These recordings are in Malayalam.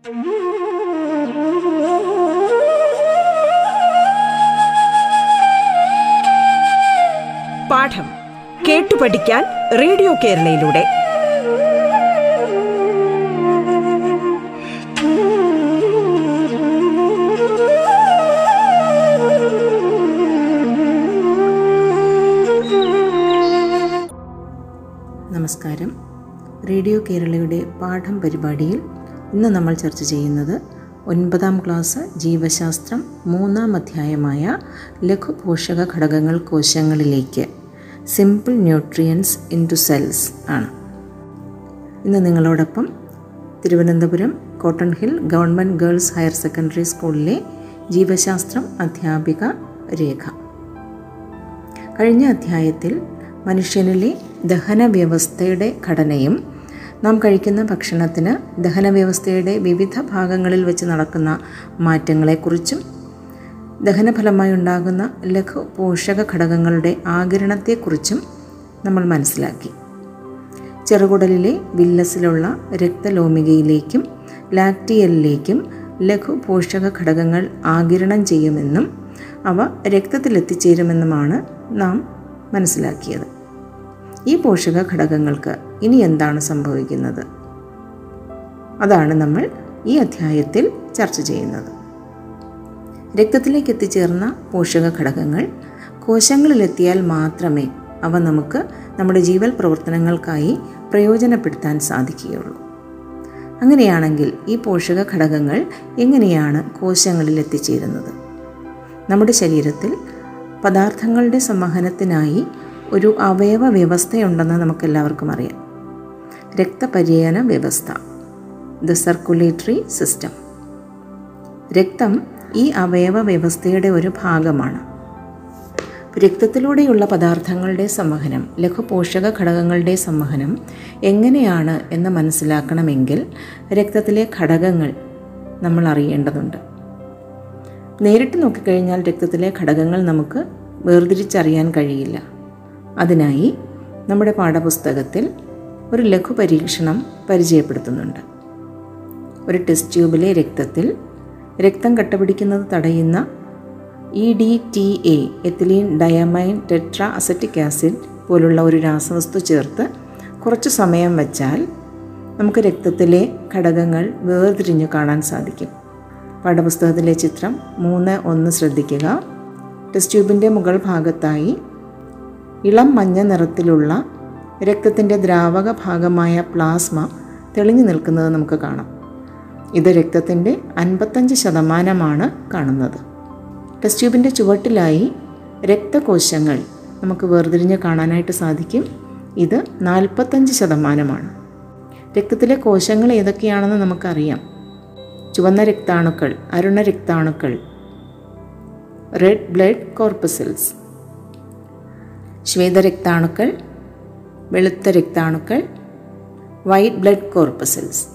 പാഠം കേട്ടു പഠിക്കാൻ റേഡിയോ കേരളയിലൂടെ. നമസ്കാരം. റേഡിയോ കേരളയുടെ പാഠം പരിപാടിയിൽ ഇന്ന് നമ്മൾ ചർച്ച ചെയ്യുന്നത് ഒൻപതാം ക്ലാസ് ജീവശാസ്ത്രം മൂന്നാം അധ്യായമായ ലഘുപോഷക ഘടകങ്ങൾ കോശങ്ങളിലേക്ക് simple nutrients into cells ആണ്. ഇന്ന് നിങ്ങളോടൊപ്പം Thiruvananthapuram Cotton Hill government girls higher secondary സ്കൂളിലെ ജീവശാസ്ത്രം അധ്യാപിക രേഖ. കഴിഞ്ഞ അധ്യായത്തിൽ മനുഷ്യനിലെ ദഹന വ്യവസ്ഥയുടെ ഘടനയും നാം കഴിക്കുന്ന ഭക്ഷണത്തിന് ദഹന വ്യവസ്ഥയുടെ വിവിധ ഭാഗങ്ങളിൽ വെച്ച് നടക്കുന്ന മാറ്റങ്ങളെക്കുറിച്ചും ദഹനഫലമായി ഉണ്ടാകുന്ന ലഘു പോഷക ഘടകങ്ങളുടെ ആകിരണത്തെക്കുറിച്ചും നമ്മൾ മനസ്സിലാക്കി. ചെറുകുടലിലെ വില്ലസിലുള്ള രക്തലോമികയിലേക്കും ലാക്ടിയലിലേക്കും ലഘു പോഷക ഘടകങ്ങൾ ആകിരണം ചെയ്യുമെന്നും അവ രക്തത്തിലെത്തിച്ചേരുമെന്നുമാണ് നാം മനസ്സിലാക്കിയത്. ഈ പോഷക ഘടകങ്ങൾക്ക് ഇനി എന്താണ് സംഭവിക്കുന്നത്? അതാണ് നമ്മൾ ഈ അധ്യായത്തിൽ ചർച്ച ചെയ്യുന്നത്. രക്തത്തിലേക്ക് എത്തിച്ചേർന്ന പോഷക ഘടകങ്ങൾ കോശങ്ങളിലെത്തിയാൽ മാത്രമേ അവ നമുക്ക് നമ്മുടെ ജീവൽ പ്രവർത്തനങ്ങൾക്കായി പ്രയോജനപ്പെടുത്താൻ സാധിക്കുകയുള്ളൂ. അങ്ങനെയാണെങ്കിൽ ഈ പോഷക ഘടകങ്ങൾ എങ്ങനെയാണ് കോശങ്ങളിൽ എത്തിച്ചേരുന്നത് നമ്മുടെ ശരീരത്തിൽ പദാർത്ഥങ്ങളുടെ സംവഹനത്തിനായി ഒരു അവയവ വ്യവസ്ഥയുണ്ടെന്ന് നമുക്കെല്ലാവർക്കും അറിയാം. രക്തപര്യന വ്യവസ്ഥ. ദ സർക്കുലേറ്ററി സിസ്റ്റം രക്തം ഈ അവയവ വ്യവസ്ഥയുടെ ഒരു ഭാഗമാണ്. രക്തത്തിലൂടെയുള്ള പദാർത്ഥങ്ങളുടെ സംവഹനം ലഘുപോഷക ഘടകങ്ങളുടെ സംവഹനം എങ്ങനെയാണ് എന്ന് മനസ്സിലാക്കണമെങ്കിൽ രക്തത്തിലെ ഘടകങ്ങൾ നമ്മൾ അറിയേണ്ടതുണ്ട്. നേരിട്ട് നോക്കിക്കഴിഞ്ഞാൽ രക്തത്തിലെ ഘടകങ്ങൾ നമുക്ക് വേർതിരിച്ചറിയാൻ കഴിയില്ല. അതിനായി നമ്മുടെ പാഠപുസ്തകത്തിൽ ഒരു ലഘു പരീക്ഷണം പരിചയപ്പെടുത്തുന്നുണ്ട്. ഒരു ടെസ്റ്റ് ട്യൂബിലെ രക്തത്തിൽ രക്തം കട്ടപിടിക്കുന്നത് തടയുന്ന E D T A ethylene diamine tetraacetic acid പോലുള്ള ഒരു രാസവസ്തു ചേർത്ത് കുറച്ച് സമയം വച്ചാൽ നമുക്ക് രക്തത്തിലെ ഘടകങ്ങൾ വേർതിരിഞ്ഞു കാണാൻ സാധിക്കും. പാഠപുസ്തകത്തിലെ ചിത്രം മൂന്ന് ഒന്ന് ശ്രദ്ധിക്കുക. ടെസ്റ്റ് ട്യൂബിന്റെ മുകൾ ഭാഗത്തായി ഇളം മഞ്ഞ നിറത്തിലുള്ള രക്തത്തിന്റെ ദ്രാവക ഭാഗമായ പ്ലാസ്മ തെളിഞ്ഞു നിൽക്കുന്നത് നമുക്ക് കാണാം. ഇത് രക്തത്തിന്റെ അൻപത്തഞ്ച് ശതമാനമാണ് കാണുന്നത്. ടെസ്റ്റ് ട്യൂബിന്റെ ചുവട്ടിലായി രക്തകോശങ്ങൾ നമുക്ക് വേർതിരിഞ്ഞ് കാണാനായിട്ട് സാധിക്കും. ഇത് നാൽപ്പത്തഞ്ച് ശതമാനമാണ്. രക്തത്തിലെ കോശങ്ങൾ ഏതൊക്കെയാണെന്ന് നമുക്കറിയാം. ചുവന്ന രക്താണുക്കൾ അരുണ രക്താണുക്കൾ റെഡ് ബ്ലഡ് കോർപ്പസിൽസ് ശ്വേതരക്താണുക്കൾ വെളുത്ത രക്താണുക്കൾ വൈറ്റ് ബ്ലഡ് കോർപ്പസൽസ്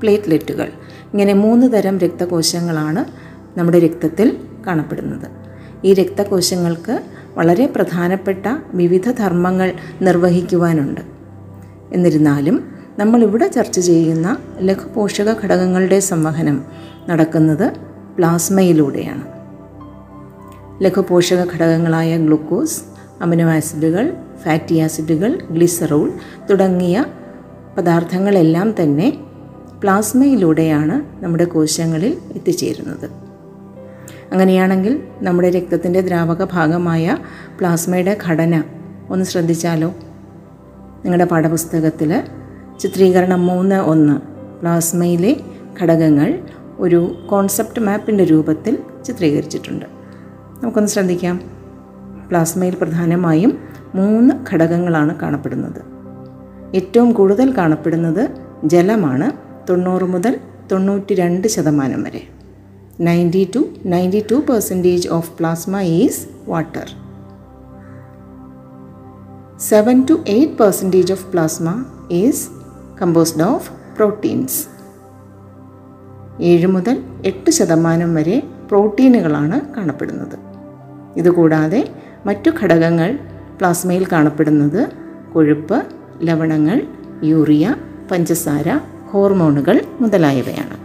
പ്ലേറ്റ്ലെറ്റുകൾ. ഇങ്ങനെ മൂന്ന് തരം രക്തകോശങ്ങളാണ് നമ്മുടെ രക്തത്തിൽ കാണപ്പെടുന്നത്. ഈ രക്തകോശങ്ങൾക്ക് വളരെ പ്രധാനപ്പെട്ട വിവിധ ധർമ്മങ്ങൾ നിർവഹിക്കുവാനുണ്ട്. എന്നിരുന്നാലും നമ്മളിവിടെ ചർച്ച ചെയ്യുന്ന ലഘുപോഷക ഘടകങ്ങളുടെ സംവഹനം നടക്കുന്നത് പ്ലാസ്മയിലൂടെയാണ്. ലഘുപോഷക ഘടകങ്ങളായ ഗ്ലൂക്കോസ് അമിനോ ആസിഡുകൾ ഫാറ്റി ആസിഡുകൾ ഗ്ലിസറോൾ തുടങ്ങിയ പദാർത്ഥങ്ങളെല്ലാം തന്നെ പ്ലാസ്മയിലൂടെയാണ് നമ്മുടെ കോശങ്ങളിൽ എത്തിച്ചേരുന്നത്. അങ്ങനെയാണെങ്കിൽ നമ്മുടെ രക്തത്തിന്റെ ദ്രാവക ഭാഗമായ പ്ലാസ്മയുടെ ഘടന ഒന്ന് ശ്രദ്ധിച്ചാലോ? നിങ്ങളുടെ പാഠപുസ്തകത്തിൽ ചിത്രീകരണം മൂന്ന് ഒന്ന് പ്ലാസ്മയിലെ ഘടകങ്ങൾ ഒരു കോൺസെപ്റ്റ് മാപ്പിന്റെ രൂപത്തിൽ ചിത്രീകരിച്ചിട്ടുണ്ട്. നമുക്കൊന്ന് ശ്രദ്ധിക്കാം. പ്ലാസ്മയിൽ പ്രധാനമായും മൂന്ന് ഘടകങ്ങളാണ് കാണപ്പെടുന്നത്. ഏറ്റവും കൂടുതൽ കാണപ്പെടുന്നത് ജലമാണ് തൊണ്ണൂറ് മുതൽ തൊണ്ണൂറ്റി രണ്ട് ശതമാനം വരെ. Ninety two ninety two percentage of plasma is water seven to eight percentage of plasma is composed of proteins ഏഴ് മുതൽ എട്ട് ശതമാനം വരെ പ്രോട്ടീനുകളാണ് കാണപ്പെടുന്നത്. ഇതുകൂടാതെ മറ്റു ഘടകങ്ങൾ പ്ലാസ്മയിൽ കാണപ്പെടുന്നത് കൊഴുപ്പ് ലവണങ്ങൾ യൂറിയ പഞ്ചസാര ഹോർമോണുകൾ മുതലായവയാണ്.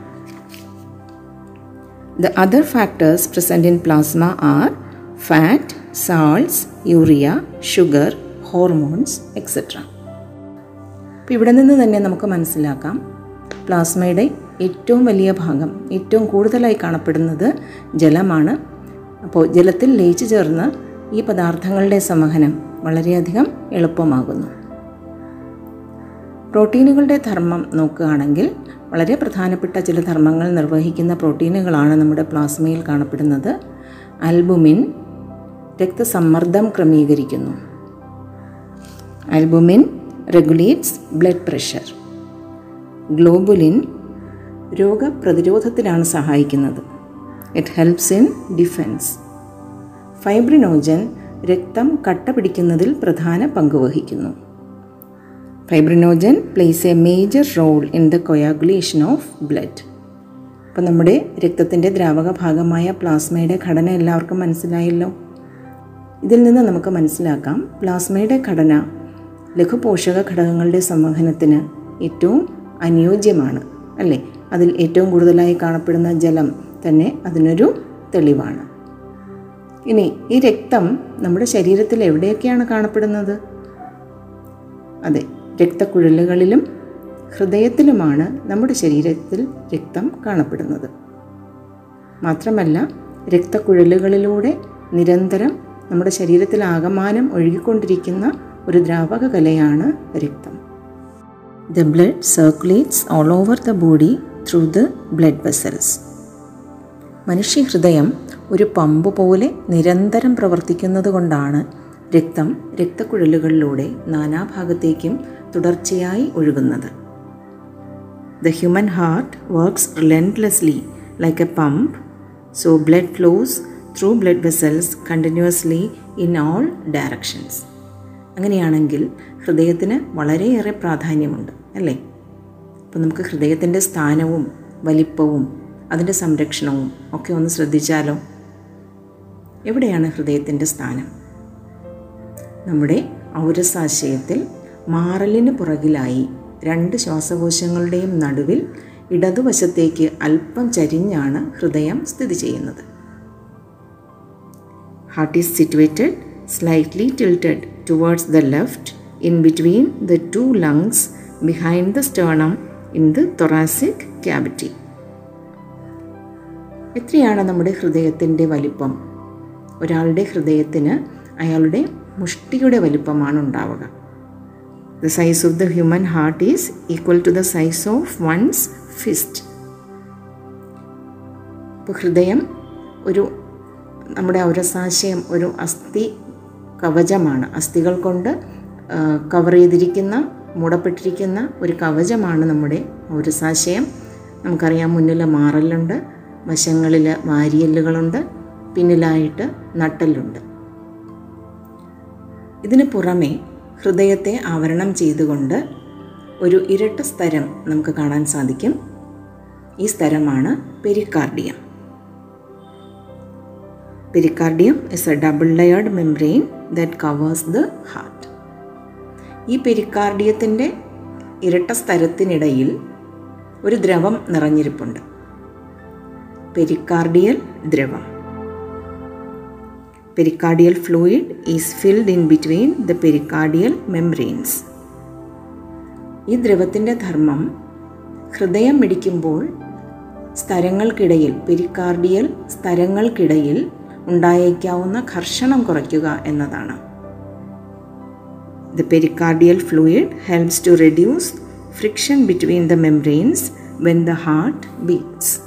The other factors present in plasma are fat salts urea sugar hormones etcetera അപ്പോൾ ഇവിടെ നിന്ന് തന്നെ നമുക്ക് മനസ്സിലാക്കാം. പ്ലാസ്മയുടെ ഏറ്റവും വലിയ ഭാഗം ഏറ്റവും കൂടുതലായി കാണപ്പെടുന്നത് ജലമാണ്. അപ്പോൾ ജലത്തിൽ ലയിച്ചു ചേർന്ന് ഈ പദാർത്ഥങ്ങളുടെ സംവഹനം വളരെയധികം എളുപ്പമാകുന്നു. പ്രോട്ടീനുകളുടെ ധർമ്മം നോക്കുകയാണെങ്കിൽ വളരെ പ്രധാനപ്പെട്ട ചില ധർമ്മങ്ങൾ നിർവഹിക്കുന്ന പ്രോട്ടീനുകളാണ് നമ്മുടെ പ്ലാസ്മയിൽ കാണപ്പെടുന്നത്. അൽബുമിൻ രക്തസമ്മർദ്ദം ക്രമീകരിക്കുന്നു. Albumin regulates blood pressure globulin രോഗപ്രതിരോധത്തിലാണ് സഹായിക്കുന്നത്. It helps in defence fibrinogen രക്തം കട്ട പിടിക്കുന്നതിൽ പ്രധാന പങ്ക് വഹിക്കുന്നു. Fibrinogen plays a major role in the coagulation of blood അപ്പോൾ നമ്മുടെ രക്തത്തിന്റെ ദ്രാവക ഭാഗമായ പ്ലാസ്മയുടെ ഘടന എല്ലാവർക്കും മനസ്സിലായല്ലോ? ഇതിൽ നിന്ന് നമുക്ക് മനസ്സിലാക്കാം. പ്ലാസ്മയുടെ ഘടന ലഘുപോഷക ഘടകങ്ങളുടെ സംവഹനത്തിന് ഏറ്റവും അനുയോജ്യമാണ് അല്ലേ? അതിൽ ഏറ്റവും കൂടുതലായി കാണപ്പെടുന്ന ജലം തന്നെ അതിനൊരു തെളിവാണ്. ഇനി ഈ രക്തം നമ്മുടെ ശരീരത്തിൽ എവിടെയൊക്കെയാണ് കാണപ്പെടുന്നത്? അതെ രക്തക്കുഴലുകളിലും ഹൃദയത്തിലുമാണ് നമ്മുടെ ശരീരത്തിൽ രക്തം കാണപ്പെടുന്നത്. മാത്രമല്ല രക്തക്കുഴലുകളിലൂടെ നിരന്തരം നമ്മുടെ ശരീരത്തിൽ ആകമാനം ഒഴുകിക്കൊണ്ടിരിക്കുന്ന ഒരു ദ്രാവക കലയാണ് രക്തം. The blood circulates all over the body through the blood vessels മനുഷ്യഹൃദയം ഒരു പമ്പ് പോലെ നിരന്തരം പ്രവർത്തിക്കുന്നത് കൊണ്ടാണ് രക്തം രക്തക്കുഴലുകളിലൂടെ നാനാഭാഗത്തേക്കും തുടർച്ചയായി ഒഴുകുന്നത്. The human heart works relentlessly like a pump so blood flows through blood vessels continuously in all directions അങ്ങനെയാണെങ്കിൽ ഹൃദയത്തിന് വളരെയേറെ പ്രാധാന്യമുണ്ട് അല്ലേ? അപ്പോൾ നമുക്ക് ഹൃദയത്തിന്റെ സ്ഥാനവും വലിപ്പവും അതിന്റെ സംരക്ഷണവും ഒക്കെ ഒന്ന് ശ്രദ്ധിച്ചാലോ? എവിടെയാണ് ഹൃദയത്തിന്റെ സ്ഥാനം? നമ്മുടെ ഔരസാശയത്തിൽ മാറലിന് പുറകിലായി രണ്ട് ശ്വാസകോശങ്ങളുടെയും നടുവിൽ ഇടതുവശത്തേക്ക് അല്പം ചരിഞ്ഞാണ് ഹൃദയം സ്ഥിതി ചെയ്യുന്നത്. Heart is situated slightly tilted towards the left in between the two lungs behind the sternum in the thoracic cavity എത്രയാണ് നമ്മുടെ ഹൃദയത്തിന്റെ വലിപ്പം? ഒരാളുടെ ഹൃദയത്തിന് അയാളുടെ മുഷ്ടിയുടെ വലിപ്പമാണ് ഉണ്ടാവുക. The size of the human heart is equal to the size of one's fist ഇപ്പോൾ ഹൃദയം ഒരു നമ്മുടെ ഔരസാശയം ഒരു അസ്ഥി കവചമാണ്. അസ്ഥികൾ കൊണ്ട് കവർ ചെയ്തിരിക്കുന്ന മൂടപ്പെട്ടിരിക്കുന്ന ഒരു കവചമാണ് നമ്മുടെ ഔരസാശയം. നമുക്കറിയാം മുന്നിൽ മാറലുണ്ട്. വശങ്ങളിൽ വാരിയല്ലുകളുണ്ട് പിന്നിലായിട്ട് നട്ടലുണ്ട് ഇതിന് പുറമെ ഹൃദയത്തെ ആവരണം ചെയ്തുകൊണ്ട് ഒരു ഇരട്ട സ്തരം നമുക്ക് കാണാൻ സാധിക്കും. ഈ സ്തരമാണ് pericardium. Pericardium is a double layered membrane that covers the heart ഈ പെരിക്കാർഡിയത്തിന്റെ ഇരട്ട സ്തരത്തിനിടയിൽ ഒരു ദ്രവം നിറഞ്ഞിരിപ്പുണ്ട്. Pericardial ദ്രവം. Pericardial fluid is filled in between the pericardial membranes ഈ ദ്രവത്തിന്റെ ധർമ്മം ഹൃദയം മിടിക്കുമ്പോൾ സ്തരങ്ങൾക്കിടയിൽ പെരിക്കാർഡിയൽ സ്തരങ്ങൾക്കിടയിൽ ഉണ്ടായേക്കാവുന്ന ഘർഷണം കുറയ്ക്കുക എന്നതാണ്. The pericardial fluid helps to reduce friction between the membranes when the heart beats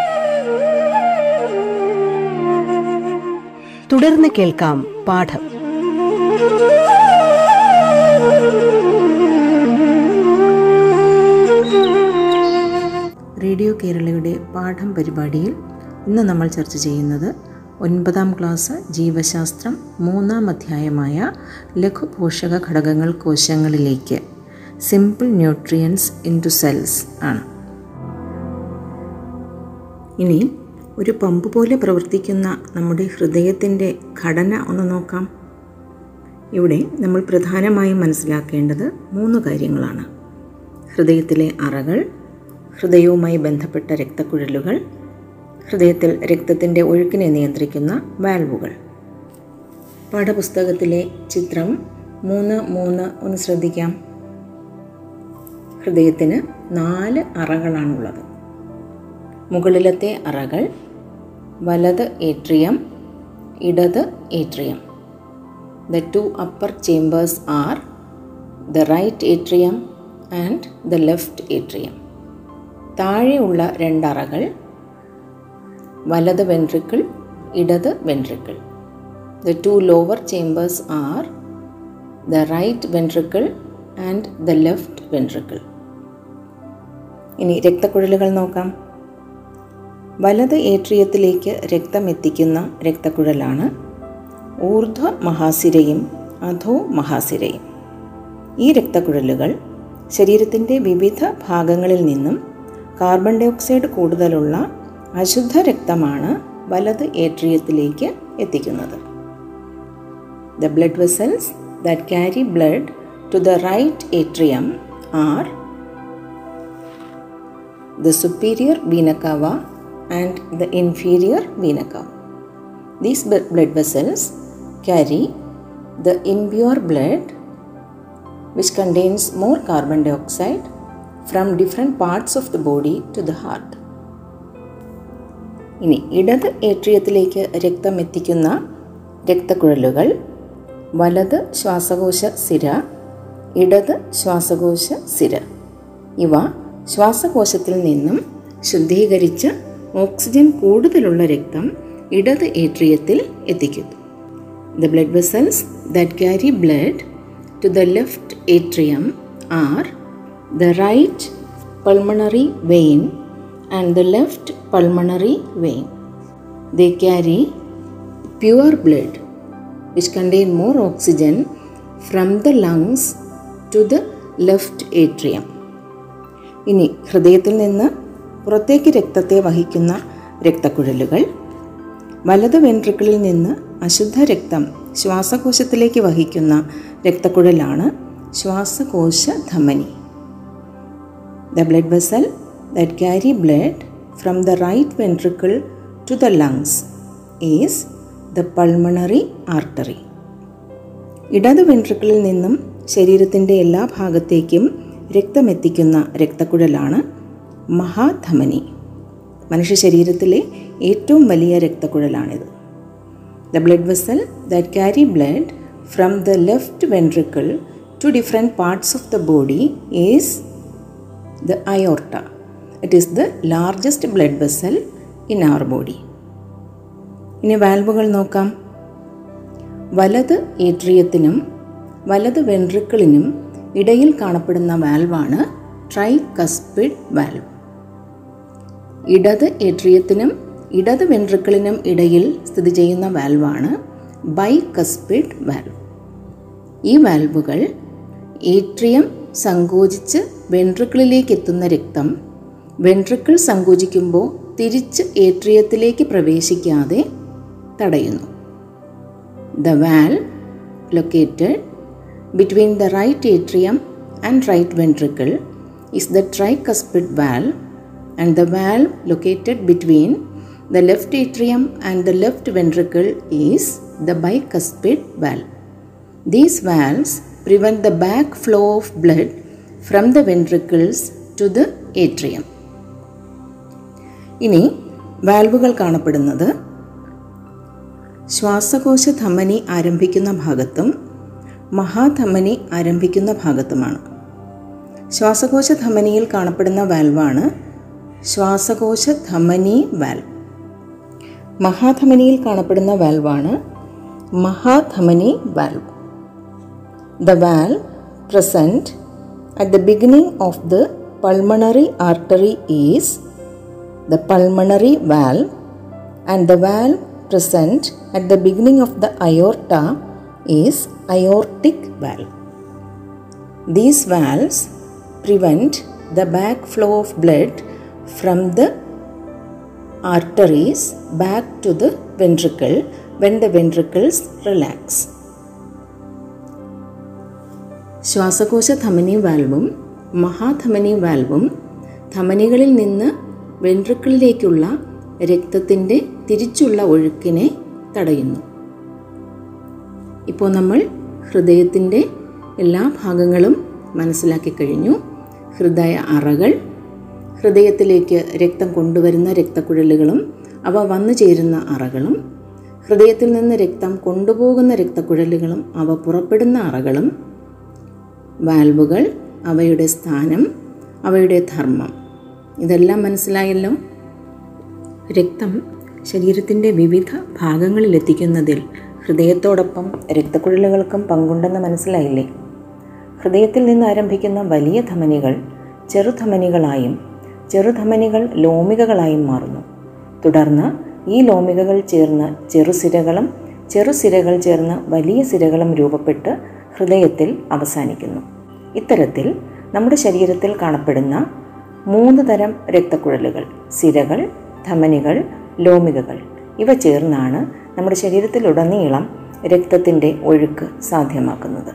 തുടർന്ന് കേൾക്കാം പാഠം. റേഡിയോ കേരളയുടെ പാഠം പരിപാടിയിൽ ഇന്ന് നമ്മൾ ചർച്ച ചെയ്യുന്നത് ഒൻപതാം ക്ലാസ് ജീവശാസ്ത്രം മൂന്നാം അധ്യായമായ ലഘുപോഷക ഘടകങ്ങൾ കോശങ്ങളിലേക്ക് സിമ്പിൾ ന്യൂട്രിയൻസ് ഇൻ സെൽസ് ആണ്. ഇനി ഒരു പമ്പ് പോലെ പ്രവർത്തിക്കുന്ന നമ്മുടെ ഹൃദയത്തിന്റെ ഘടന ഒന്ന് നോക്കാം. ഇവിടെ നമ്മൾ പ്രധാനമായും മനസ്സിലാക്കേണ്ടത് മൂന്ന് കാര്യങ്ങളാണ്. ഹൃദയത്തിലെ അറകൾ ഹൃദയവുമായി ബന്ധപ്പെട്ട രക്തക്കുഴലുകൾ ഹൃദയത്തിൽ രക്തത്തിന്റെ ഒഴുക്കിനെ നിയന്ത്രിക്കുന്ന വാൽവുകൾ. പാഠപുസ്തകത്തിലെ ചിത്രം മൂന്ന് മൂന്ന് ഒന്ന് ശ്രദ്ധിക്കാം. ഹൃദയത്തിന് നാല് അറകളാണുള്ളത്. മുകളിലത്തെ അറകൾ വലത് ഏട്രിയം ഇടത് atrium. The two upper chambers are the right atrium and the left atrium താഴെയുള്ള രണ്ടറകൾ വലത് വെൻട്രിക്കിൾ ഇടത് ventricle. The two lower chambers are the right ventricle and the left ventricle ഇനി രക്തക്കുഴലുകൾ നോക്കാം. വലത് ഏട്രിയത്തിലേക്ക് രക്തം എത്തിക്കുന്ന രക്തക്കുഴലാണ്. ഊർധ്വ മഹാസിരയും അധോ മഹാസിരയും. ഈ രക്തക്കുഴലുകൾ ശരീരത്തിന്റെ വിവിധ ഭാഗങ്ങളിൽ നിന്നും കാർബൺ ഡൈ ഓക്സൈഡ് കൂടുതലുള്ള അശുദ്ധ രക്തമാണ് വലത് ഏട്രിയത്തിലേക്ക് എത്തിക്കുന്നത്. The blood vessels that carry blood to the right atrium are the superior cava and the inferior vena cava. These blood vessels carry the impure blood which contains more carbon dioxide from different parts of the body to the heart. ഇനി ഇടത് ഏട്രിയത്തിലേക്ക് രക്തം എത്തിക്കുന്ന രക്തക്കുഴലുകൾ വലത് ശ്വാസകോശ സിര ഇടത് ശ്വാസകോശ സിര ഇവ ശ്വാസകോശത്തിൽ നിന്നും ശുദ്ധീകരിച്ച് ഓക്സിജൻ കൂടുതലുള്ള രക്തം ഇടത് ഏട്രിയത്തിൽ എത്തിക്കുന്നു. The blood vessels that carry blood to the left atrium are the right pulmonary vein and the left pulmonary vein they carry pure blood which contain more oxygen from the lungs to the left atrium ഇനി ഹൃദയത്തിൽ നിന്ന് പുറത്തേക്ക് രക്തത്തെ വഹിക്കുന്ന രക്തക്കുഴലുകൾ. വലത് വെൻട്രിക്കിളിൽ നിന്ന് അശുദ്ധ രക്തം ശ്വാസകോശത്തിലേക്ക് വഹിക്കുന്ന രക്തക്കുഴലാണ് ശ്വാസകോശ ധമനി. The blood vessel that carry blood from the right ventricle to the lungs is the pulmonary artery ഇടത് വെൻട്രിക്കിളിൽ നിന്നും ശരീരത്തിന്റെ എല്ലാ ഭാഗത്തേക്കും രക്തമെത്തിക്കുന്ന രക്തക്കുഴലാണ് മഹാധമനി. മനുഷ്യ ശരീരത്തിലെ ഏറ്റവും വലിയ രക്തക്കുഴലാണിത്. The blood vessel that carry blood from the left ventricle to different parts of the body is the aorta it is the largest blood vessel in our body ഇനി വാൽവുകൾ നോക്കാം. വലത് ഏട്രിയത്തിനും വലത് വെൻട്രിക്കിളിനും ഇടയിൽ കാണപ്പെടുന്ന വാൽവാണ് ട്രൈ കസ്പിഡ് വാൽവ് ഇടത് എട്രിയത്തിനും ഇടത് വെൻട്രിക്കിളിനും ഇടയിൽ സ്ഥിതി ചെയ്യുന്ന വാൽവാണ് ബൈകസ്പിഡ് വാൽവ്. ഈ വാൽവുകൾ ഏട്രിയം സങ്കോചിച്ച് വെൻട്രിക്കിളിലേക്ക് എത്തുന്ന രക്തം വെൻട്രിക്കിൾ സങ്കോചിക്കുമ്പോൾ തിരിച്ച് ഏട്രിയത്തിലേക്ക് പ്രവേശിക്കാതെ തടയുന്നു. The valve located between the right atrium and right ventricle is the tricuspid valve and the valve located between the left atrium and the left ventricle is the bicuspid valve. These valves prevent the backflow of blood from the ventricles to the atrium. ഇനി വാൽവുകൾ കാണപ്പെടുന്നത് ശ്വാസകോശ ധമനി ആരംഭിക്കുന്ന ഭാഗത്തും മഹാധമനി ആരംഭിക്കുന്ന ഭാഗത്തുമാണ് ശ്വാസകോശ ധമനിയിൽ കാണപ്പെടുന്ന വാൽവാണ് ശ്വാസകോശ ധമനി വാൽവ് മഹാധമനിയിൽ കാണപ്പെടുന്ന വാൽവാണ് Mahathamani valve. The valve present at the beginning of the pulmonary artery is the pulmonary valve and the valve present at the beginning of the aorta is aortic valve. These valves prevent the backflow of blood from the arteries back to the ventricle when the ventricles relax. ശ്വാസകോശ ധമനി വാൽവും മഹാധമനി വാൽവും ധമനികളിൽ നിന്ന് വെൻട്രിക്കിളിലേക്കുള്ള രക്തത്തിന്റെ തിരിച്ചുള്ള ഒഴുക്കിനെ തടയുന്നു ഇപ്പോൾ നമ്മൾ ഹൃദയത്തിന്റെ എല്ലാ ഭാഗങ്ങളും മനസ്സിലാക്കി കഴിഞ്ഞു ഹൃദയ അറകൾ ഹൃദയത്തിലേക്ക് രക്തം കൊണ്ടുവരുന്ന രക്തക്കുഴലുകളും അവ വന്നു ചേരുന്ന അറകളും ഹൃദയത്തിൽ നിന്ന് രക്തം കൊണ്ടുപോകുന്ന രക്തക്കുഴലുകളും അവ പുറപ്പെടുന്ന അറകളും വാൽവുകൾ അവയുടെ സ്ഥാനം അവയുടെ ധർമ്മം. ഇതെല്ലാം മനസ്സിലായല്ലോ? രക്തം ശരീരത്തിന്റെ വിവിധ ഭാഗങ്ങളിൽ എത്തിക്കുന്നതിൽ ഹൃദയത്തോടൊപ്പം രക്തക്കുഴലുകൾക്കും പങ്കുണ്ടെന്ന് മനസ്സിലായില്ലേ? ഹൃദയത്തിൽ നിന്ന് ആരംഭിക്കുന്ന വലിയ ധമനികൾ ചെറുധമനികളായും ചെറുധമനികൾ ലോമികകളായും മാറുന്നു. തുടർന്ന് ഈ ലോമികകൾ ചേർന്ന് ചെറുസിരകളും ചെറുസിരകൾ ചേർന്ന് വലിയ സിരകളും രൂപപ്പെട്ട് ഹൃദയത്തിൽ അവസാനിക്കുന്നു. ഇത്തരത്തിൽ നമ്മുടെ ശരീരത്തിൽ കാണപ്പെടുന്ന മൂന്ന് തരം രക്തക്കുഴലുകൾ സിരകൾ ധമനികൾ ലോമികകൾ. ഇവ ചേർന്നാണ് നമ്മുടെ ശരീരത്തിലുടനീളം രക്തത്തിന്റെ ഒഴുക്ക് സാധ്യമാക്കുന്നത്.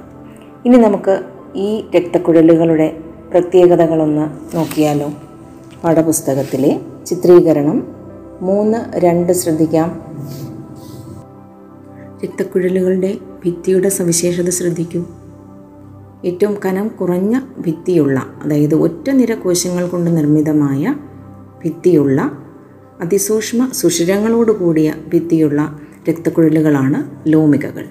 ഇനി നമുക്ക് ഈ രക്തക്കുഴലുകളുടെ പ്രത്യേകതകളൊന്ന് നോക്കിയാലോ? പാഠപുസ്തകത്തിലെ ചിത്രീകരണം മൂന്ന് രണ്ട് ശ്രദ്ധിക്കാം. രക്തക്കുഴലുകളുടെ ഭിത്തിയുടെ സവിശേഷത ശ്രദ്ധിക്കൂ. ഏറ്റവും കനം കുറഞ്ഞ ഭിത്തിയുള്ള അതായത് ഒറ്റ നിര കോശങ്ങൾ കൊണ്ട് നിർമ്മിതമായ ഭിത്തിയുള്ള അതിസൂക്ഷ്മ സുഷിരങ്ങളോട് കൂടിയ ഭിത്തിയുള്ള രക്തക്കുഴലുകളാണ് ലോമികകൾ.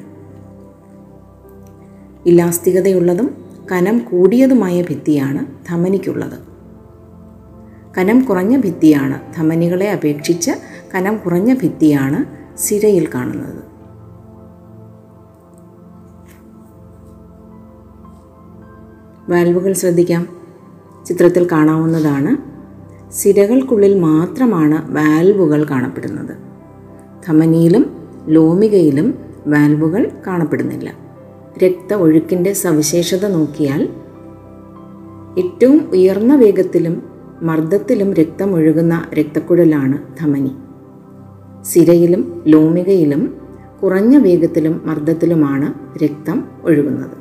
ഇലാസ്തികതയുള്ളതും കനം കൂടിയതുമായ ഭിത്തിയാണ് ധമനിക്കുള്ളത്. കനം കുറഞ്ഞ ഭിത്തിയാണ്. ധമനികളെ അപേക്ഷിച്ച് കനം കുറഞ്ഞ ഭിത്തിയാണ് സിരയിൽ കാണുന്നത്. വാൽവുകൾ ശ്രദ്ധിക്കാം. ചിത്രത്തിൽ കാണാവുന്നതാണ്. സിരകൾക്കുള്ളിൽ മാത്രമാണ് വാൽവുകൾ കാണപ്പെടുന്നത്. ധമനിയിലും ലോമികയിലും വാൽവുകൾ കാണപ്പെടുന്നില്ല. രക്ത ഒഴുക്കിന്റെ സവിശേഷത നോക്കിയാൽ ഏറ്റവും ഉയർന്ന വേഗത്തിലും മർദ്ദത്തിലും രക്തമൊഴുകുന്ന രക്തക്കുഴലാണ് ധമനി. സിരയിലും ലോമികയിലും കുറഞ്ഞ വേഗത്തിലും മർദ്ദത്തിലുമാണ് രക്തം ഒഴുകുന്നത്.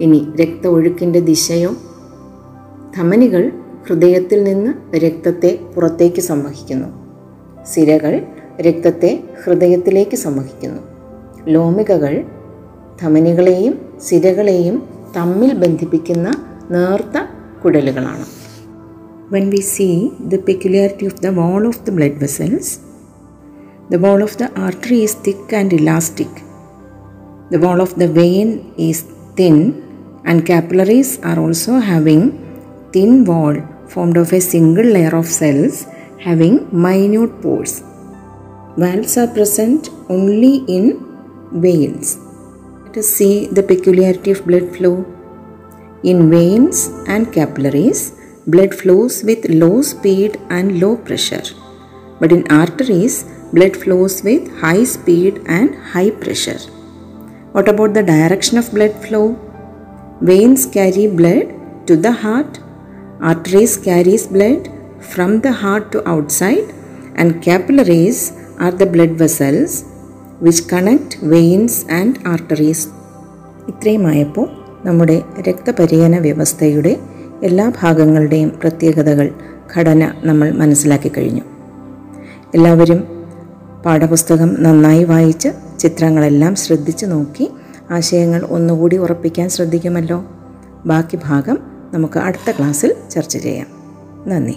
ഇനി രക്ത ഒഴുക്കിന്റെ ദിശയോ? ധമനികൾ ഹൃദയത്തിൽ നിന്ന് രക്തത്തെ പുറത്തേക്ക് സംവഹിക്കുന്നു. സിരകൾ രക്തത്തെ ഹൃദയത്തിലേക്ക് സംവഹിക്കുന്നു. ലോമികകൾ ധമനികളെയും സിരകളെയും തമ്മിൽ ബന്ധിപ്പിക്കുന്ന നേർത്ത കുടലുകളാണ് when we see the peculiarity of the wall of the blood vessels, the wall of the artery is thick and elastic. The wall of the vein is thin and capillaries are also having thin wall formed of a single layer of cells having minute pores. Valves are present only in veins. Let us see the peculiarity of blood flow. In veins and capillaries, blood flows with low speed and low pressure. But in arteries, blood flows with high speed and high pressure. What about the direction of blood flow? Veins carry blood to the heart, arteries carries blood from the heart to outside and capillaries are the blood vessels which connect veins and arteries. ഇത്രയുമായപ്പോൾ നമ്മുടെ രക്തപര്യന വ്യവസ്ഥയുടെ എല്ലാ ഭാഗങ്ങളുടെയും പ്രത്യേകതകൾ ഘടന നമ്മൾ മനസ്സിലാക്കി കഴിഞ്ഞു. എല്ലാവരും പാഠപുസ്തകം നന്നായി വായിച്ച് ചിത്രങ്ങളെല്ലാം ശ്രദ്ധിച്ചു നോക്കി ആശയങ്ങൾ ഒന്നുകൂടി ഉറപ്പിക്കാൻ ശ്രദ്ധിക്കുമല്ലോ. ബാക്കി ഭാഗം നമുക്ക് അടുത്ത ക്ലാസ്സിൽ ചർച്ച ചെയ്യാം. നന്ദി.